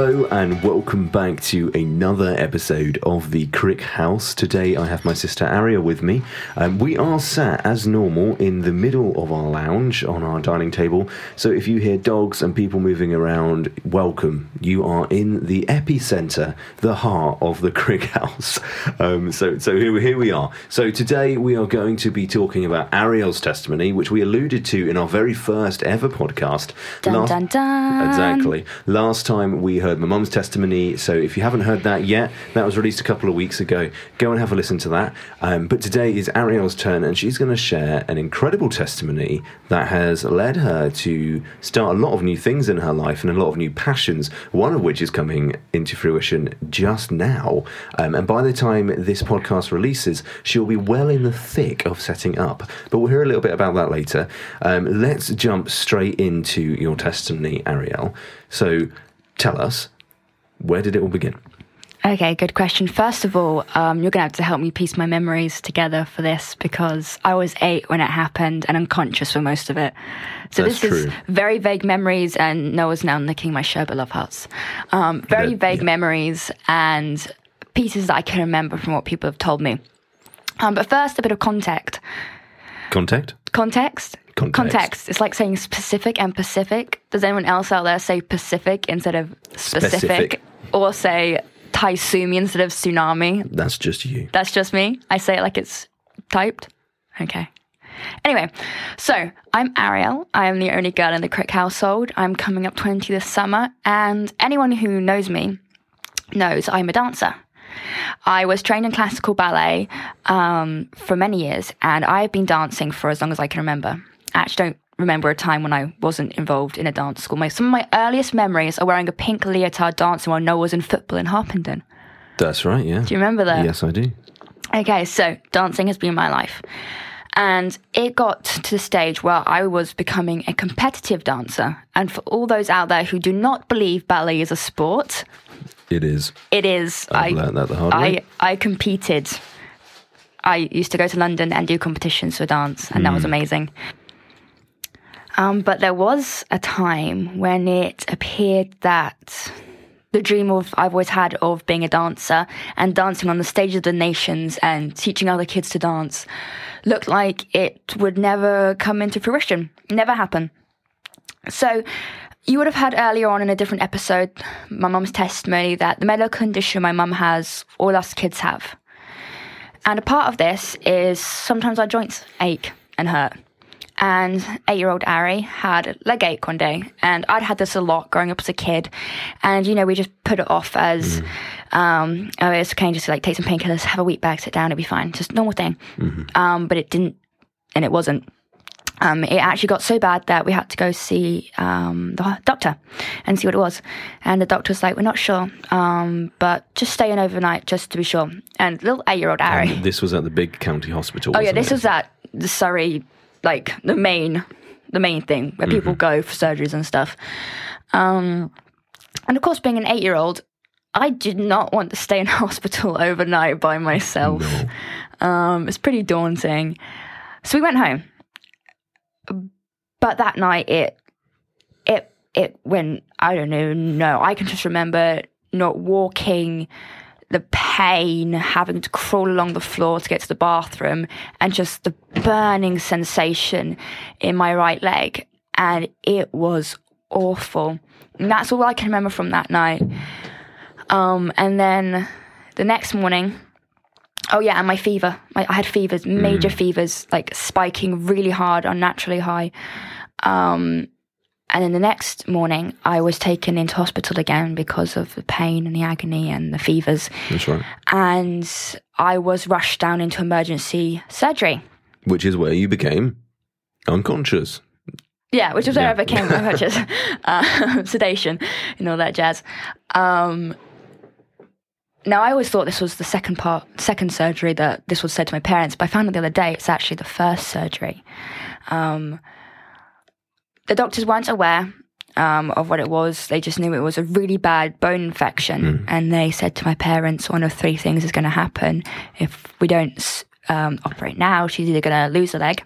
Hello and welcome back to another episode of the Crick House. Today I have my sister Aria with me. Um, we are sat as normal in the middle of our lounge on our dining table. So if you hear dogs and people moving around, welcome. You are in the epicenter, the heart of the Crick House. Um, so so here, here we are. So today we are going to be talking about Arialle's testimony, which we alluded to in our very first ever podcast. Dun, Last- dun, dun. Exactly. Last time we heard my mum's testimony, so if you haven't heard that yet, that was released a couple of weeks ago. Go and have a listen to that. Um, but today is Arialle's turn, and she's going to share an incredible testimony that has led her to start a lot of new things in her life and a lot of new passions. One of which is coming into fruition just now. Um, and by the time this podcast releases, she'll be well in the thick of setting up. But we'll hear a little bit about that later. Um, let's jump straight into your testimony, Arialle. So tell us, where did it all begin? Okay, good question. First of all, um, you're going to have to help me piece my memories together for this because I was eight when it happened and unconscious for most of it. So That's this is very vague memories, and Noah's now licking my Sherbet Love Hearts. Um, very vague yeah. memories and pieces that I can remember from what people have told me. Um, but first, a bit of context. Contact? Context? Context. It's like saying specific and Pacific. Does anyone else out there say Pacific instead of specific? Specific. Or say Taisumi instead of tsunami? That's just you. That's just me. I say it like it's typed. Okay. Anyway, so I'm Arialle. I am the only girl in the Crick household. I'm coming up 20 this summer, and anyone who knows me knows I'm a dancer. I was trained in classical ballet um, for many years, and I've been dancing for as long as I can remember. I actually don't remember a time when I wasn't involved in a dance school. My, some of my earliest memories are wearing a pink leotard dancing while Noah was in football in Harpenden. That's right, yeah. Do you remember that? Yes, I do. Okay, so dancing has been my life. And it got to the stage where I was becoming a competitive dancer. And for all those out there who do not believe ballet is a sport, It is. it is. I've learned that the hard way. I, I competed. I used to go to London and do competitions for dance, and that Hmm. was amazing. Um, but there was a time when it appeared that the dream of I've always had of being a dancer and dancing on the stage of the nations and teaching other kids to dance looked like it would never come into fruition, never happen. So you would have heard earlier on in a different episode my mum's testimony that the medical condition my mum has, all us kids have. And a part of this is sometimes our joints ache and hurt. And eight year old Ari had leg ache one day. And I'd had this a lot growing up as a kid. And, you know, we just put it off as, um, oh, it's okay, just like take some painkillers, have a week back, sit down, it'll be fine. Just normal thing. Um, but it didn't, and it wasn't. Um, it actually got so bad that we had to go see um, the doctor and see what it was. And the doctor was like, "We're not sure, um, but just stay in overnight just to be sure." And little eight-year-old Ari. And this was at the big county hospital. Oh yeah, this it? was at the Surrey, like the main, the main thing where people go for surgeries and stuff. Um, and of course, being an eight-year-old, I did not want to stay in hospital overnight by myself. Um, it's pretty daunting. So we went home, but that night it, it, it went. I don't know. No, I can just remember not walking the pain, having to crawl along the floor to get to the bathroom, and just the burning sensation in my right leg. And it was awful. And that's all I can remember from that night. Um, and then the next morning, oh yeah, and my fever. My, I had fevers, major fevers, like spiking really hard, unnaturally high. Um, and then the next morning, I was taken into hospital again because of the pain and the agony and the fevers. That's right. And I was rushed down into emergency surgery. Which is where you became unconscious. Yeah, which is where Yeah. I became unconscious, uh, sedation, and all that jazz. Um, now, I always thought this was the second part, second surgery that this was said to my parents, but I found out the other day it's actually the first surgery. Um, the doctors weren't aware um, of what it was. They just knew it was a really bad bone infection, and they said to my parents, one of three things is going to happen if we don't um, operate now. She's either going to lose a leg.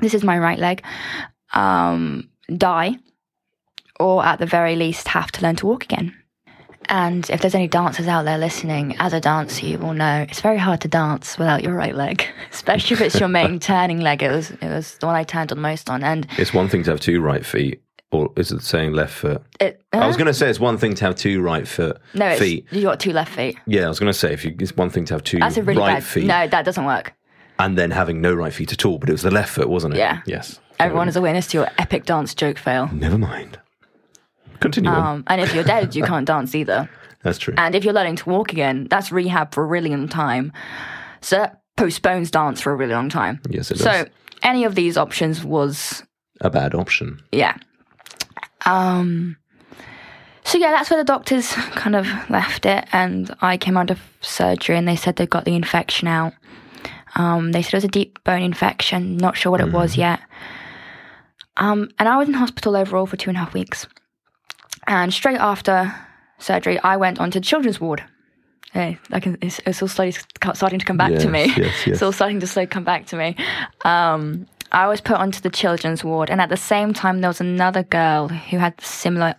This is my right leg um, die, or at the very least have to learn to walk again. And if there's any dancers out there listening, as a dancer, you will know it's very hard to dance without your right leg, especially if it's your main turning leg. It was it was the one I turned on most on, and It's one thing to have two right feet, or is it saying left foot? it. I was uh-huh. going to say it's one thing to have two right foot no, it's, feet. you got two left feet. Yeah, I was going to say if you, it's one thing to have two That's a really right bad. feet No, that doesn't work. and then having no right feet at all, but it was the left foot, wasn't it? Yeah. Yes. Everyone is a witness to your epic dance joke fail. Never mind. Continue. Um, and if you're dead, you can't dance either. That's true. And if you're learning to walk again, that's rehab for a really long time. So that postpones dance for a really long time. yes, it does. So any of these options was a bad option. yeah. Um. So yeah, that's where the doctors kind of left it, and I came out of surgery, and they said they got the infection out. Um, they said it was a deep bone infection. Not sure what it was yet. Um, and I was in hospital overall for two and a half weeks. And straight after surgery, I went onto the children's ward. Hey, I can, it's, it's all slowly starting to come back Yes, to me. yes, yes. It's all starting to slowly come back to me. Um, I was put onto the children's ward, and at the same time, there was another girl who had similar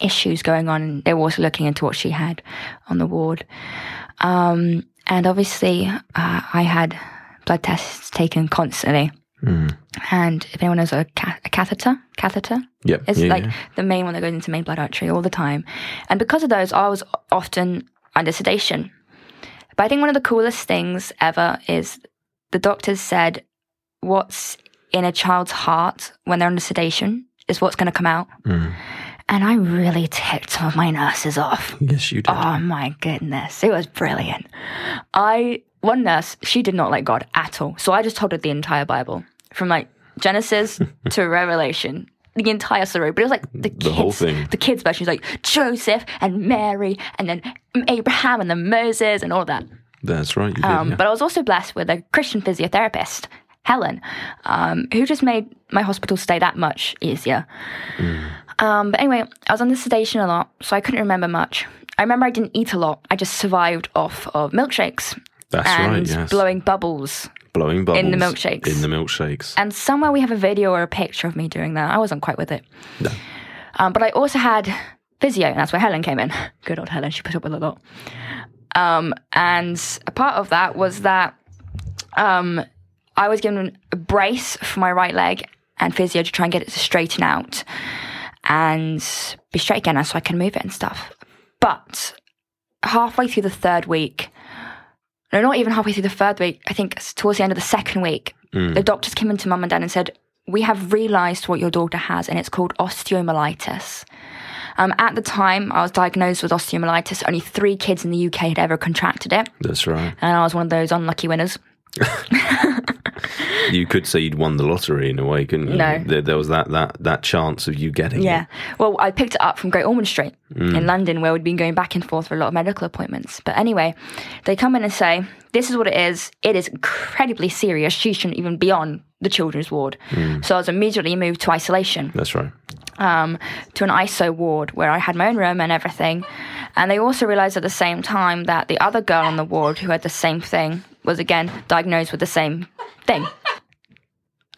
issues going on. And they were also looking into what she had on the ward. Um, and obviously, uh, I had blood tests taken constantly. And if anyone knows a, ca- a catheter, catheter, Yep. it's yeah, like yeah. the main one that goes into main blood artery all the time. And because of those, I was often under sedation. But I think one of the coolest things ever is the doctors said what's in a child's heart when they're under sedation is what's going to come out. Mm. And I really ticked some of my nurses off. Yes, you did. Oh my goodness, it was brilliant. I one nurse, she did not like God at all. So I just told her the entire Bible from like Genesis to Revelation, the entire story. But it was like the kids, whole thing. the kids version. She's like Joseph and Mary, and then Abraham and then Moses and all of that. That's right. Did. Um, yeah. But I was also blessed with a Christian physiotherapist, Helen, um, who just made my hospital stay that much easier. Um, but anyway, I was on the sedation a lot, so I couldn't remember much. I remember I didn't eat a lot. I just survived off of milkshakes That's and right. Yes. blowing bubbles. Blowing bubbles in the milkshakes. In the milkshakes. And somewhere we have a video or a picture of me doing that. I wasn't quite with it. No. Um, but I also had physio, and that's where Helen came in. Good old Helen, she put up with a lot. Um, and a part of that was that um, I was given a brace for my right leg and physio to try and get it to straighten out and be straight again so I can move it and stuff. But halfway through the third week, no, not even halfway through the third week, I think towards the end of the second week, the doctors came into mum and dad and said, We have realised what your daughter has, and it's called osteomyelitis. Um, at the time, I was diagnosed with osteomyelitis. Only three kids in the UK had ever contracted it, That's right. and I was one of those unlucky winners. You could say you'd won the lottery in a way, couldn't you? No. There, there was that, that, that chance of you getting Yeah. it. Yeah. Well, I picked it up from Great Ormond Street in London, where we'd been going back and forth for a lot of medical appointments. But anyway, they come in and say, This is what it is. It is incredibly serious. She shouldn't even be on the children's ward. So I was immediately moved to isolation. That's right. um, to an ISO ward where I had my own room and everything. And they also realized at the same time that the other girl on the ward who had the same thing was again diagnosed with the same thing.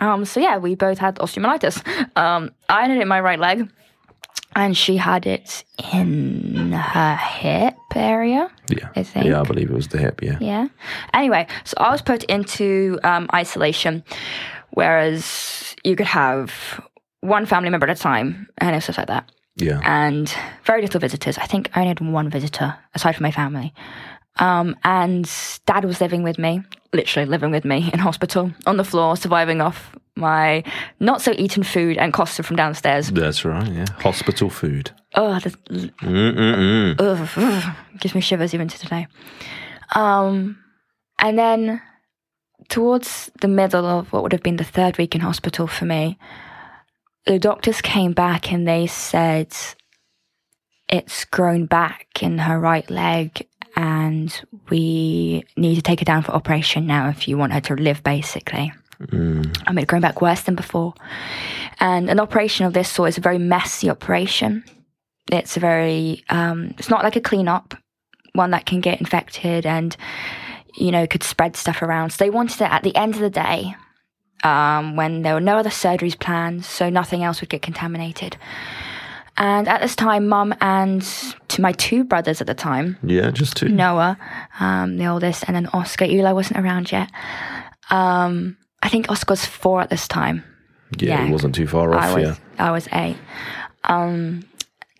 Um, so yeah, we both had osteomyelitis. Um, I had it in my right leg, and she had it in her hip area. Yeah. I think. Yeah, I believe it was the hip, yeah. Yeah. Anyway, so I was put into um, isolation, whereas you could have one family member at a time and stuff like that, Yeah. and very little visitors. I think I only had one visitor aside from my family. Um, and dad was living with me, literally living with me in hospital on the floor, surviving off my not so eaten food and Costa from downstairs. That's right, yeah. Hospital food. Oh, the, Mm-mm-mm. ugh, ugh, gives me shivers even to today. Um, and then towards the middle of what would have been the third week in hospital for me, the doctors came back and they said it's grown back in her right leg and we need to take her down for operation now if you want her to live basically. I mean, growing back worse than before. And an operation of this sort is a very messy operation. It's a very, um, it's not like a clean up, one that can get infected and, you know, could spread stuff around. So they wanted it at the end of the day, um, when there were no other surgeries planned, so nothing else would get contaminated. And at this time, mum and to my two brothers at the time, Yeah, just two. Noah, um, the oldest, and then Oscar. Eli wasn't around yet. Um, I think Oscar was four at this time. Yeah, Yeah. it wasn't too far off. I was yeah. I was eight. Um,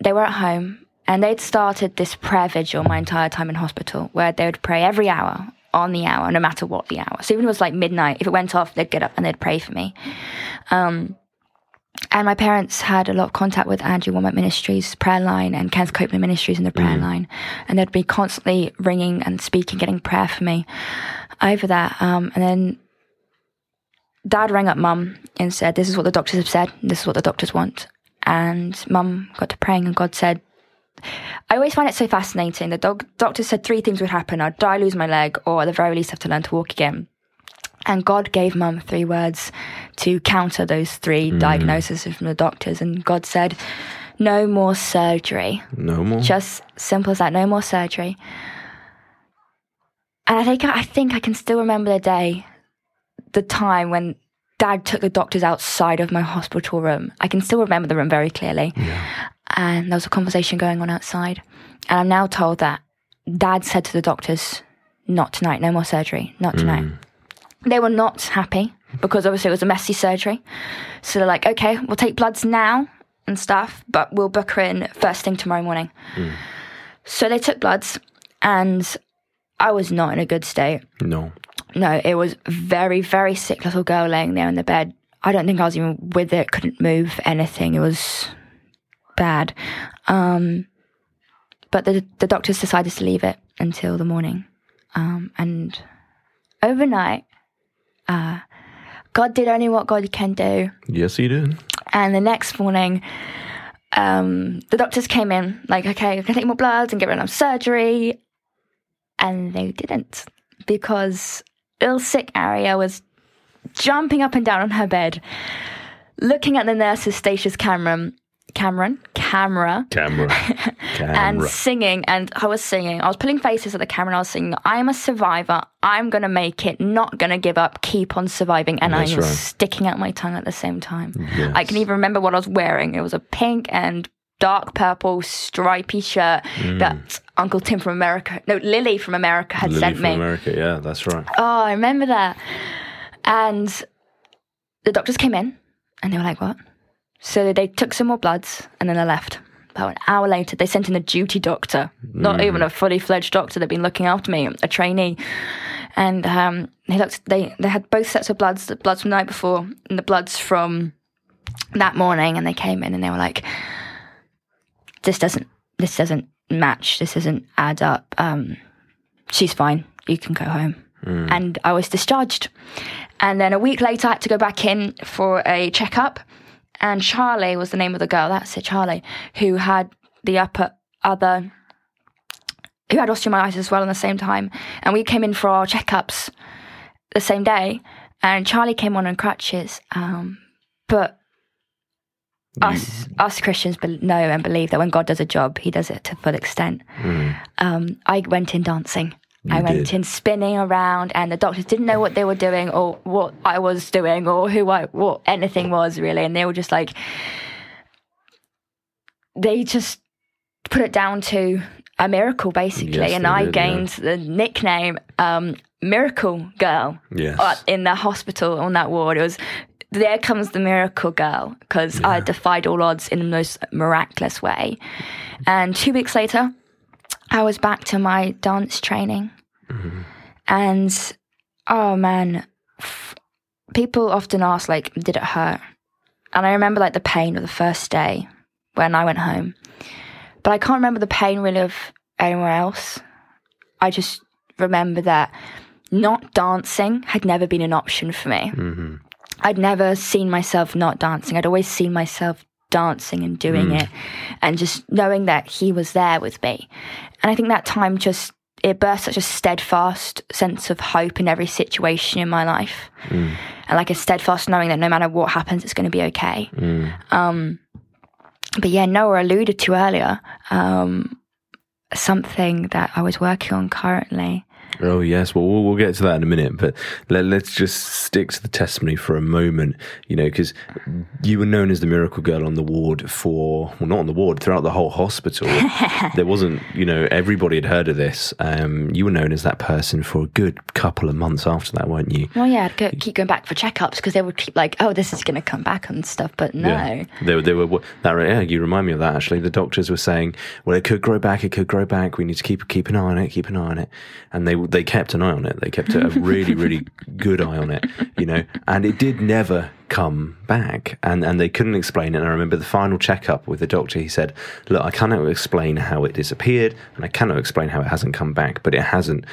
they were at home and they'd started this prayer vigil my entire time in hospital, where they would pray every hour on the hour, no matter what the hour. So even if it was like midnight, if it went off, they'd get up and they'd pray for me. Um, and my parents had a lot of contact with Andrew Wommack Ministries prayer line and Kenneth Copeland Ministries in the prayer line, and they'd be constantly ringing and speaking, getting prayer for me over that. Um, and then dad rang up mum and said, This is what the doctors have said, this is what the doctors want. And mum got to praying, and God said, I always find it so fascinating. The dog, doctor said three things would happen I'd die, lose my leg, or at the very least have to learn to walk again. And God gave mum three words to counter those three mm. diagnoses from the doctors. And God said, No more surgery. No more. Just simple as that. No more surgery. And I think I think I can still remember the day, the time when Dad took the doctors outside of my hospital room. I can still remember the room very clearly. And there was a conversation going on outside. And I'm now told that Dad said to the doctors, "Not tonight. No more surgery. Not tonight." Mm. They were not happy because obviously it was a messy surgery. So they're like, "Okay, we'll take bloods now." And stuff, but we'll book her in first thing tomorrow morning. So they took bloods, and I was not in a good state. no. No, it was very, very sick little girl laying there in the bed. I don't think I was even with it, couldn't move anything. It was bad. Um, but the, the doctors decided to leave it until the morning. Um, and overnight, uh, God did only what God can do. Yes, he did. And the next morning, um, the doctors came in, like, okay, I can take more bloods and get rid of surgery. And they didn't because ill sick Aria was jumping up and down on her bed, looking at the nurse's Statia's Cameron, Cameron, camera, Camera. and singing. And I was singing. I was pulling faces at the camera and I was singing, I'm a survivor. I'm going to make it. Not going to give up. Keep on surviving. And That's I was right. sticking out my tongue at the same time. Yes. I can even remember what I was wearing. It was a pink and dark purple stripy shirt that Uncle Tim from America, no, Lily from America had Mm. Lily sent from me. America. Yeah, that's right. Oh, I remember that. And the doctors came in and they were like, what? So they took some more bloods and then they left. About an hour later, they sent in a duty doctor, not even a fully fledged doctor. They'd been looking after me, a trainee. And um, they looked. They they had both sets of bloods, the bloods from the night before and the bloods from that morning. And they came in and they were like, "This doesn't. This doesn't match. This doesn't add up. Um, she's fine. You can go home." And I was discharged. And then a week later, I had to go back in for a checkup. And Charlie was the name of the girl. That's it, Charlie, who had the upper other, who had osteomyelitis as well in the same time. And we came in for our checkups the same day. And Charlie came on on crutches. Um, but us, us Christians know and believe that when God does a job, He does it to full extent. Um, I went in dancing. I went did. in spinning around, and the doctors didn't know what they were doing or what I was doing or who I what anything was really, and they were just like they just put it down to a miracle basically, Yes, and I did, yeah. gained the nickname um, Miracle Girl Yes. uh, in the hospital on that ward. It was there comes the miracle girl because I defied all odds in the most miraculous way. And two weeks later, I was back to my dance training, mm-hmm. and oh man, f- people often ask like, "Did it hurt?" And I remember like the pain of the first day when I went home, but I can't remember the pain really of anywhere else. I just remember that not dancing had never been an option for me. Mm-hmm. I'd never seen myself not dancing. I'd always seen myself dancing and doing it and just knowing that he was there with me. And I think that time just it birthed such a steadfast sense of hope in every situation in my life. And like a steadfast knowing that no matter what happens, it's going to be okay. Um, but yeah, Noah alluded to earlier um, something that I was working on currently Oh yes, well we'll, we'll get to that in a minute, but let, us just stick to the testimony for a moment. You know, because you were known as the miracle girl on the ward for well, not on the ward throughout the whole hospital. there wasn't, you know, everybody had heard of this. Um, you were known as that person for a good couple of months after that, weren't you? Well, yeah, I'd go, keep going back for checkups because they would keep like, oh, this is going to come back and stuff, but no. Yeah. They, they were that. Yeah, you remind me of that. Actually, the doctors were saying, well, it could grow back, it could grow back. We need to keep keep an eye on it, keep an eye on it, and they they kept an eye on it. They kept a really, really good eye on it, you know, and it did never come back and, and they couldn't explain it. And I remember the final checkup with the doctor, he said, Look, I cannot explain how it disappeared and I cannot explain how it hasn't come back, but it hasn't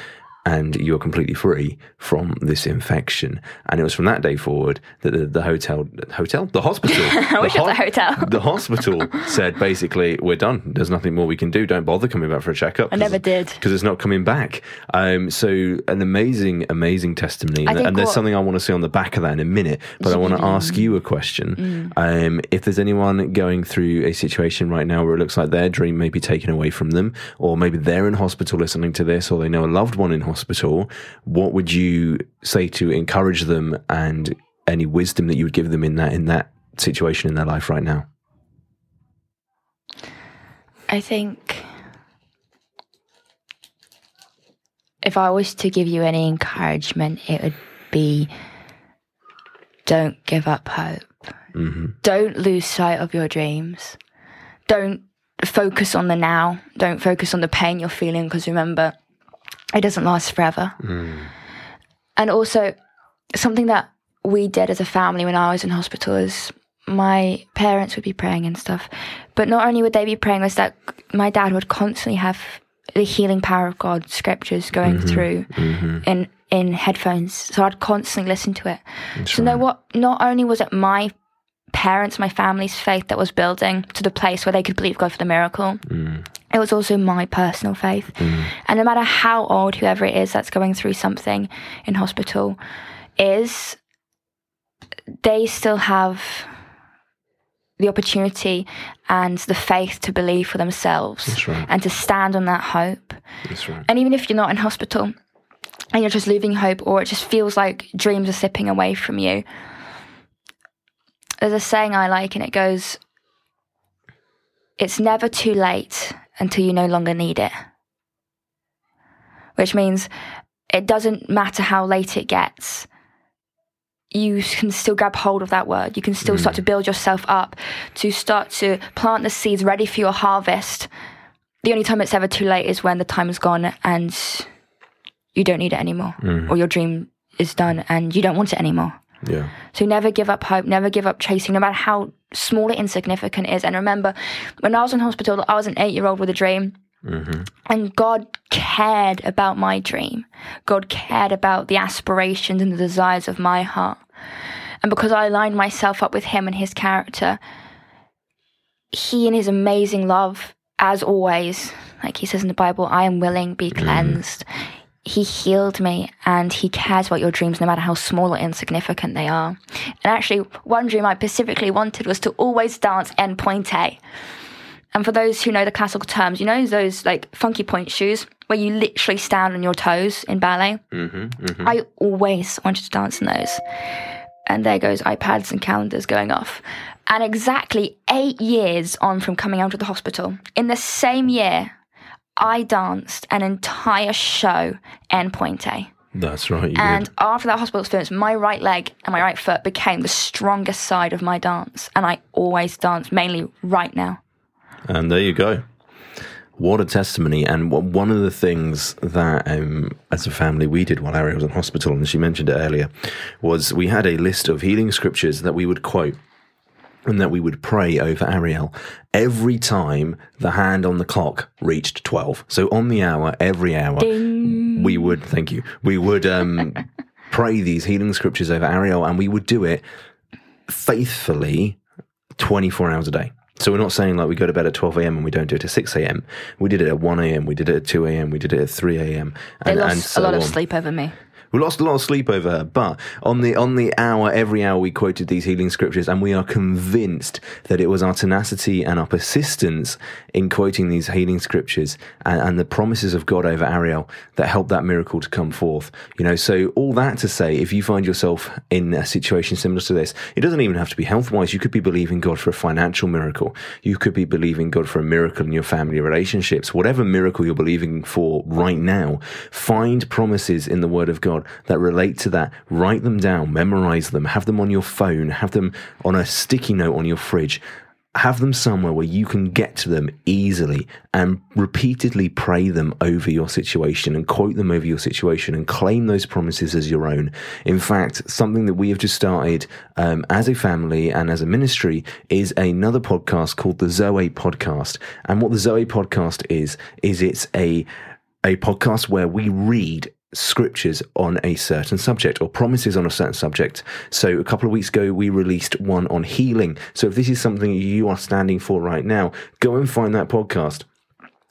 and you're completely free from this infection. And it was from that day forward that the, the hotel, hotel, the hospital, I wish the, ho- a hotel. the hospital said basically, we're done. There's nothing more we can do. Don't bother coming back for a checkup. I never did because it's not coming back. Um, so an amazing, amazing testimony, and, and there's something I want to say on the back of that in a minute. But I want to ask you a question. Mm. Um, if there's anyone going through a situation right now where it looks like their dream may be taken away from them, or maybe they're in hospital listening to this, or they know a loved one in hospital hospital, what would you say to encourage them and any wisdom that you would give them in that in that situation in their life right now? I think if I was to give you any encouragement, it would be don't give up hope. Mm-hmm. Don't lose sight of your dreams. Don't focus on the now. Don't focus on the pain you're feeling because remember, it doesn't last forever. Mm. And also, something that we did as a family when I was in hospital is my parents would be praying and stuff. But not only would they be praying, was that my dad would constantly have the healing power of God scriptures going mm-hmm, through mm-hmm. in in headphones. So I'd constantly listen to it. That's so right. know what? Not only was it my parents, my family's faith that was building to the place where they could believe God for the miracle. Mm it was also my personal faith. Mm. And no matter how old whoever it is that's going through something in hospital is, they still have the opportunity and the faith to believe for themselves right. and to stand on that hope. Right. And even if you're not in hospital and you're just losing hope or it just feels like dreams are slipping away from you, there's a saying I like and it goes, It's never too late until you no longer need it. Which means it doesn't matter how late it gets, you can still grab hold of that word. You can still mm. start to build yourself up, to start to plant the seeds ready for your harvest. The only time it's ever too late is when the time is gone and you don't need it anymore, mm. or your dream is done and you don't want it anymore. Yeah. So never give up hope, never give up chasing, no matter how small or insignificant is. And remember, when I was in hospital, I was an eight year old with a dream. Mm-hmm. And God cared about my dream. God cared about the aspirations and the desires of my heart. And because I aligned myself up with Him and His character, He in His amazing love, as always, like He says in the Bible, I am willing, be mm-hmm. cleansed. He healed me and he cares about your dreams no matter how small or insignificant they are. And actually, one dream I specifically wanted was to always dance en pointe. And for those who know the classical terms, you know those like funky point shoes where you literally stand on your toes in ballet? Mm-hmm, mm-hmm. I always wanted to dance in those. And there goes iPads and calendars going off. And exactly eight years on from coming out of the hospital, in the same year, I danced an entire show en pointe. That's right. and did. after that hospital experience, my right leg and my right foot became the strongest side of my dance. And I always dance mainly right now. And there you go. What a testimony. And one of the things that, um, as a family, we did while Arialle was in hospital, and she mentioned it earlier, was we had a list of healing scriptures that we would quote and that we would pray over Arialle every time the hand on the clock reached 12. So on the hour, every hour, Ding. we would, thank you, we would um, pray these healing scriptures over Arialle and we would do it faithfully 24 hours a day. So we're not saying like we go to bed at 12 a.m. and we don't do it at 6 a.m. We did it at 1 a.m. We did it at 2 a.m. We did it at 3 a.m. They lost and so a lot of sleep over me. We lost a lot of sleep over her, but on the on the hour, every hour we quoted these healing scriptures, and we are convinced that it was our tenacity and our persistence in quoting these healing scriptures and, and the promises of God over Arialle that helped that miracle to come forth. You know, so all that to say, if you find yourself in a situation similar to this, it doesn't even have to be health wise. You could be believing God for a financial miracle. You could be believing God for a miracle in your family relationships. Whatever miracle you're believing for right now, find promises in the Word of God that relate to that. Write them down, memorize them, have them on your phone, have them on a sticky note on your fridge. Have them somewhere where you can get to them easily and repeatedly pray them over your situation and quote them over your situation and claim those promises as your own. In fact, something that we have just started um, as a family and as a ministry is another podcast called the Zoe Podcast. And what the Zoe Podcast is, is it's a a podcast where we read scriptures on a certain subject or promises on a certain subject. So a couple of weeks ago, we released one on healing. So if this is something you are standing for right now, go and find that podcast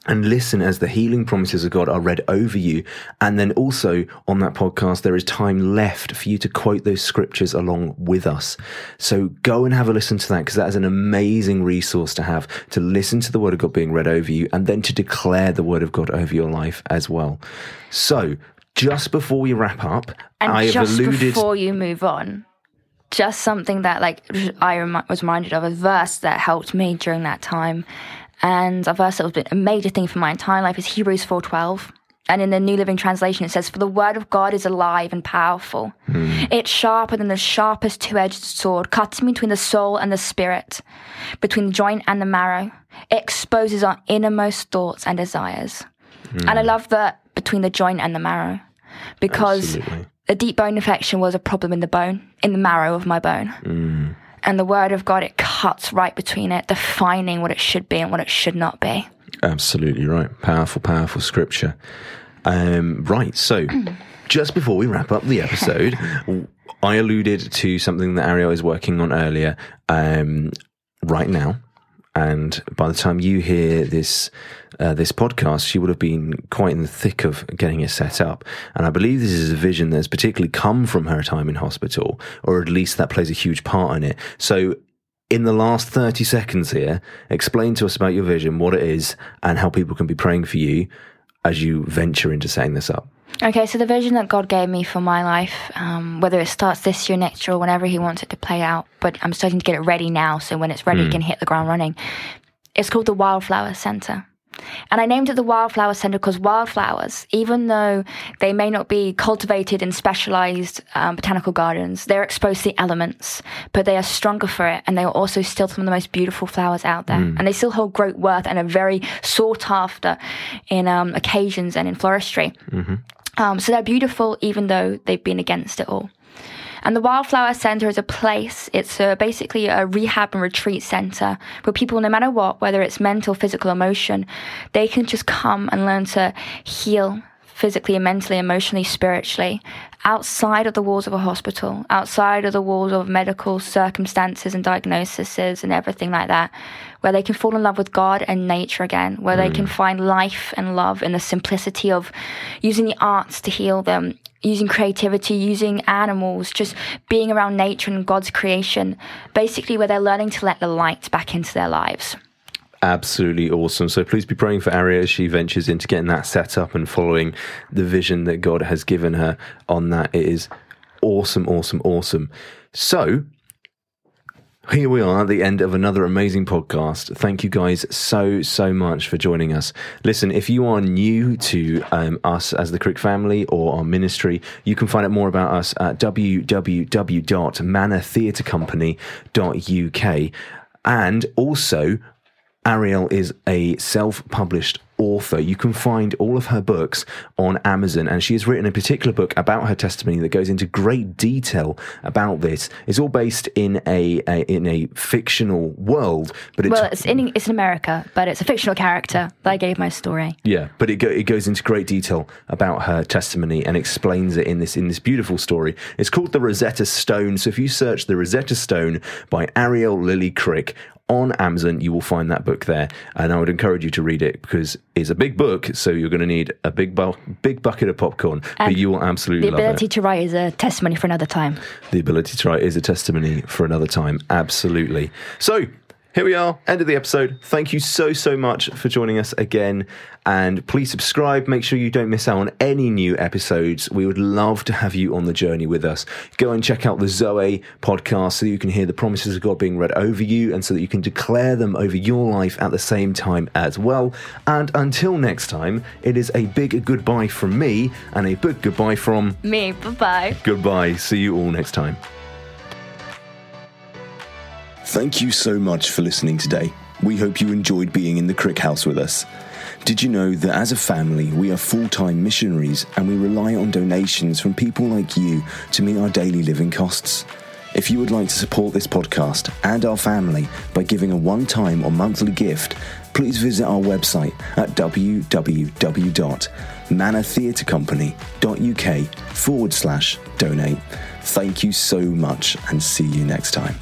and listen as the healing promises of God are read over you. And then also on that podcast, there is time left for you to quote those scriptures along with us. So go and have a listen to that because that is an amazing resource to have to listen to the word of God being read over you and then to declare the word of God over your life as well. So just before we wrap up, And I have just alluded. before you move on, just something that like I was reminded of a verse that helped me during that time, and a verse that was been a major thing for my entire life is Hebrews four twelve. And in the New Living Translation, it says, For the word of God is alive and powerful. Hmm. It's sharper than the sharpest two edged sword, cutting between the soul and the spirit, between the joint and the marrow. It exposes our innermost thoughts and desires. Hmm. And I love that between the joint and the marrow because Absolutely. a deep bone infection was a problem in the bone, in the marrow of my bone. And the word of God, it cuts right between it, defining what it should be and what it should not be. Absolutely right. Powerful, powerful scripture. Um, right. So, just before we wrap up the episode, I alluded to something that Arialle is working on earlier. Um, right now, and by the time you hear this uh, this podcast, she would have been quite in the thick of getting it set up. And I believe this is a vision that's particularly come from her time in hospital, or at least that plays a huge part in it. So in the last 30 seconds here, explain to us about your vision, what it is, and how people can be praying for you as you venture into setting this up. Okay, so the vision that God gave me for my life, um, whether it starts this year, next year, or whenever He wants it to play out, but I'm starting to get it ready now, so when it's ready, it can hit the ground running. It's called the Wildflower Center. And I named it the Wildflower Center because wildflowers, even though they may not be cultivated in specialized um, botanical gardens, they're exposed to the elements, but they are stronger for it. And they are also still some of the most beautiful flowers out there. And they still hold great worth and are very sought after in um, occasions and in floristry. Um, so they're beautiful even though they've been against it all. And the Wildflower Center is a place, it's a, basically a rehab and retreat center where people, no matter what, whether it's mental, physical, emotion, they can just come and learn to heal physically, mentally, emotionally, spiritually, outside of the walls of a hospital, outside of the walls of medical circumstances and diagnoses and everything like that, where they can fall in love with God and nature again, where they can mm. find life and love in the simplicity of using the arts to heal them, using creativity, using animals, just being around nature and God's creation, basically where they're learning to let the light back into their lives. Absolutely awesome. So please be praying for Aria as she ventures into getting that set up and following the vision that God has given her on that. It is awesome, awesome, awesome. So here we are at the end of another amazing podcast. Thank you guys so, so much for joining us. Listen, if you are new to um, us as the Crick family or our ministry, you can find out more about us at www.mannatheatrecompany.uk. And also, Arialle is a self published author. You can find all of her books on Amazon, and she has written a particular book about her testimony that goes into great detail about this. It's all based in a, a in a fictional world, but it's Well, it's in it's in America, but it's a fictional character that I gave my story. yeah, but it, go, it goes into great detail about her testimony and explains it in this in this beautiful story. It's called the Rosetta Stone. So if you search the Rosetta Stone by Arialle Lily Crick on Amazon. You will find that book there, and I would encourage you to read it because it's a big book. So you're going to need a big bu- big bucket of popcorn, And but you will absolutely The ability to write is a testimony for another time. The ability to write is a testimony for another time. Absolutely. So. Here we are, end of the episode. Thank you so, so much for joining us again. And please subscribe. Make sure you don't miss out on any new episodes. We would love to have you on the journey with us. Go and check out the Zoe podcast so that you can hear the promises of God being read over you and so that you can declare them over your life at the same time as well. And until next time, it is a big goodbye from me and a big goodbye from Me, bye bye. Goodbye. See you all next time. Thank you so much for listening today. We hope you enjoyed being in the Crick House with us. Did you know that as a family, we are full time missionaries and we rely on donations from people like you to meet our daily living costs? If you would like to support this podcast and our family by giving a one time or monthly gift, please visit our website at www.mannatheatrecompany.uk forward slash donate. Thank you so much and see you next time.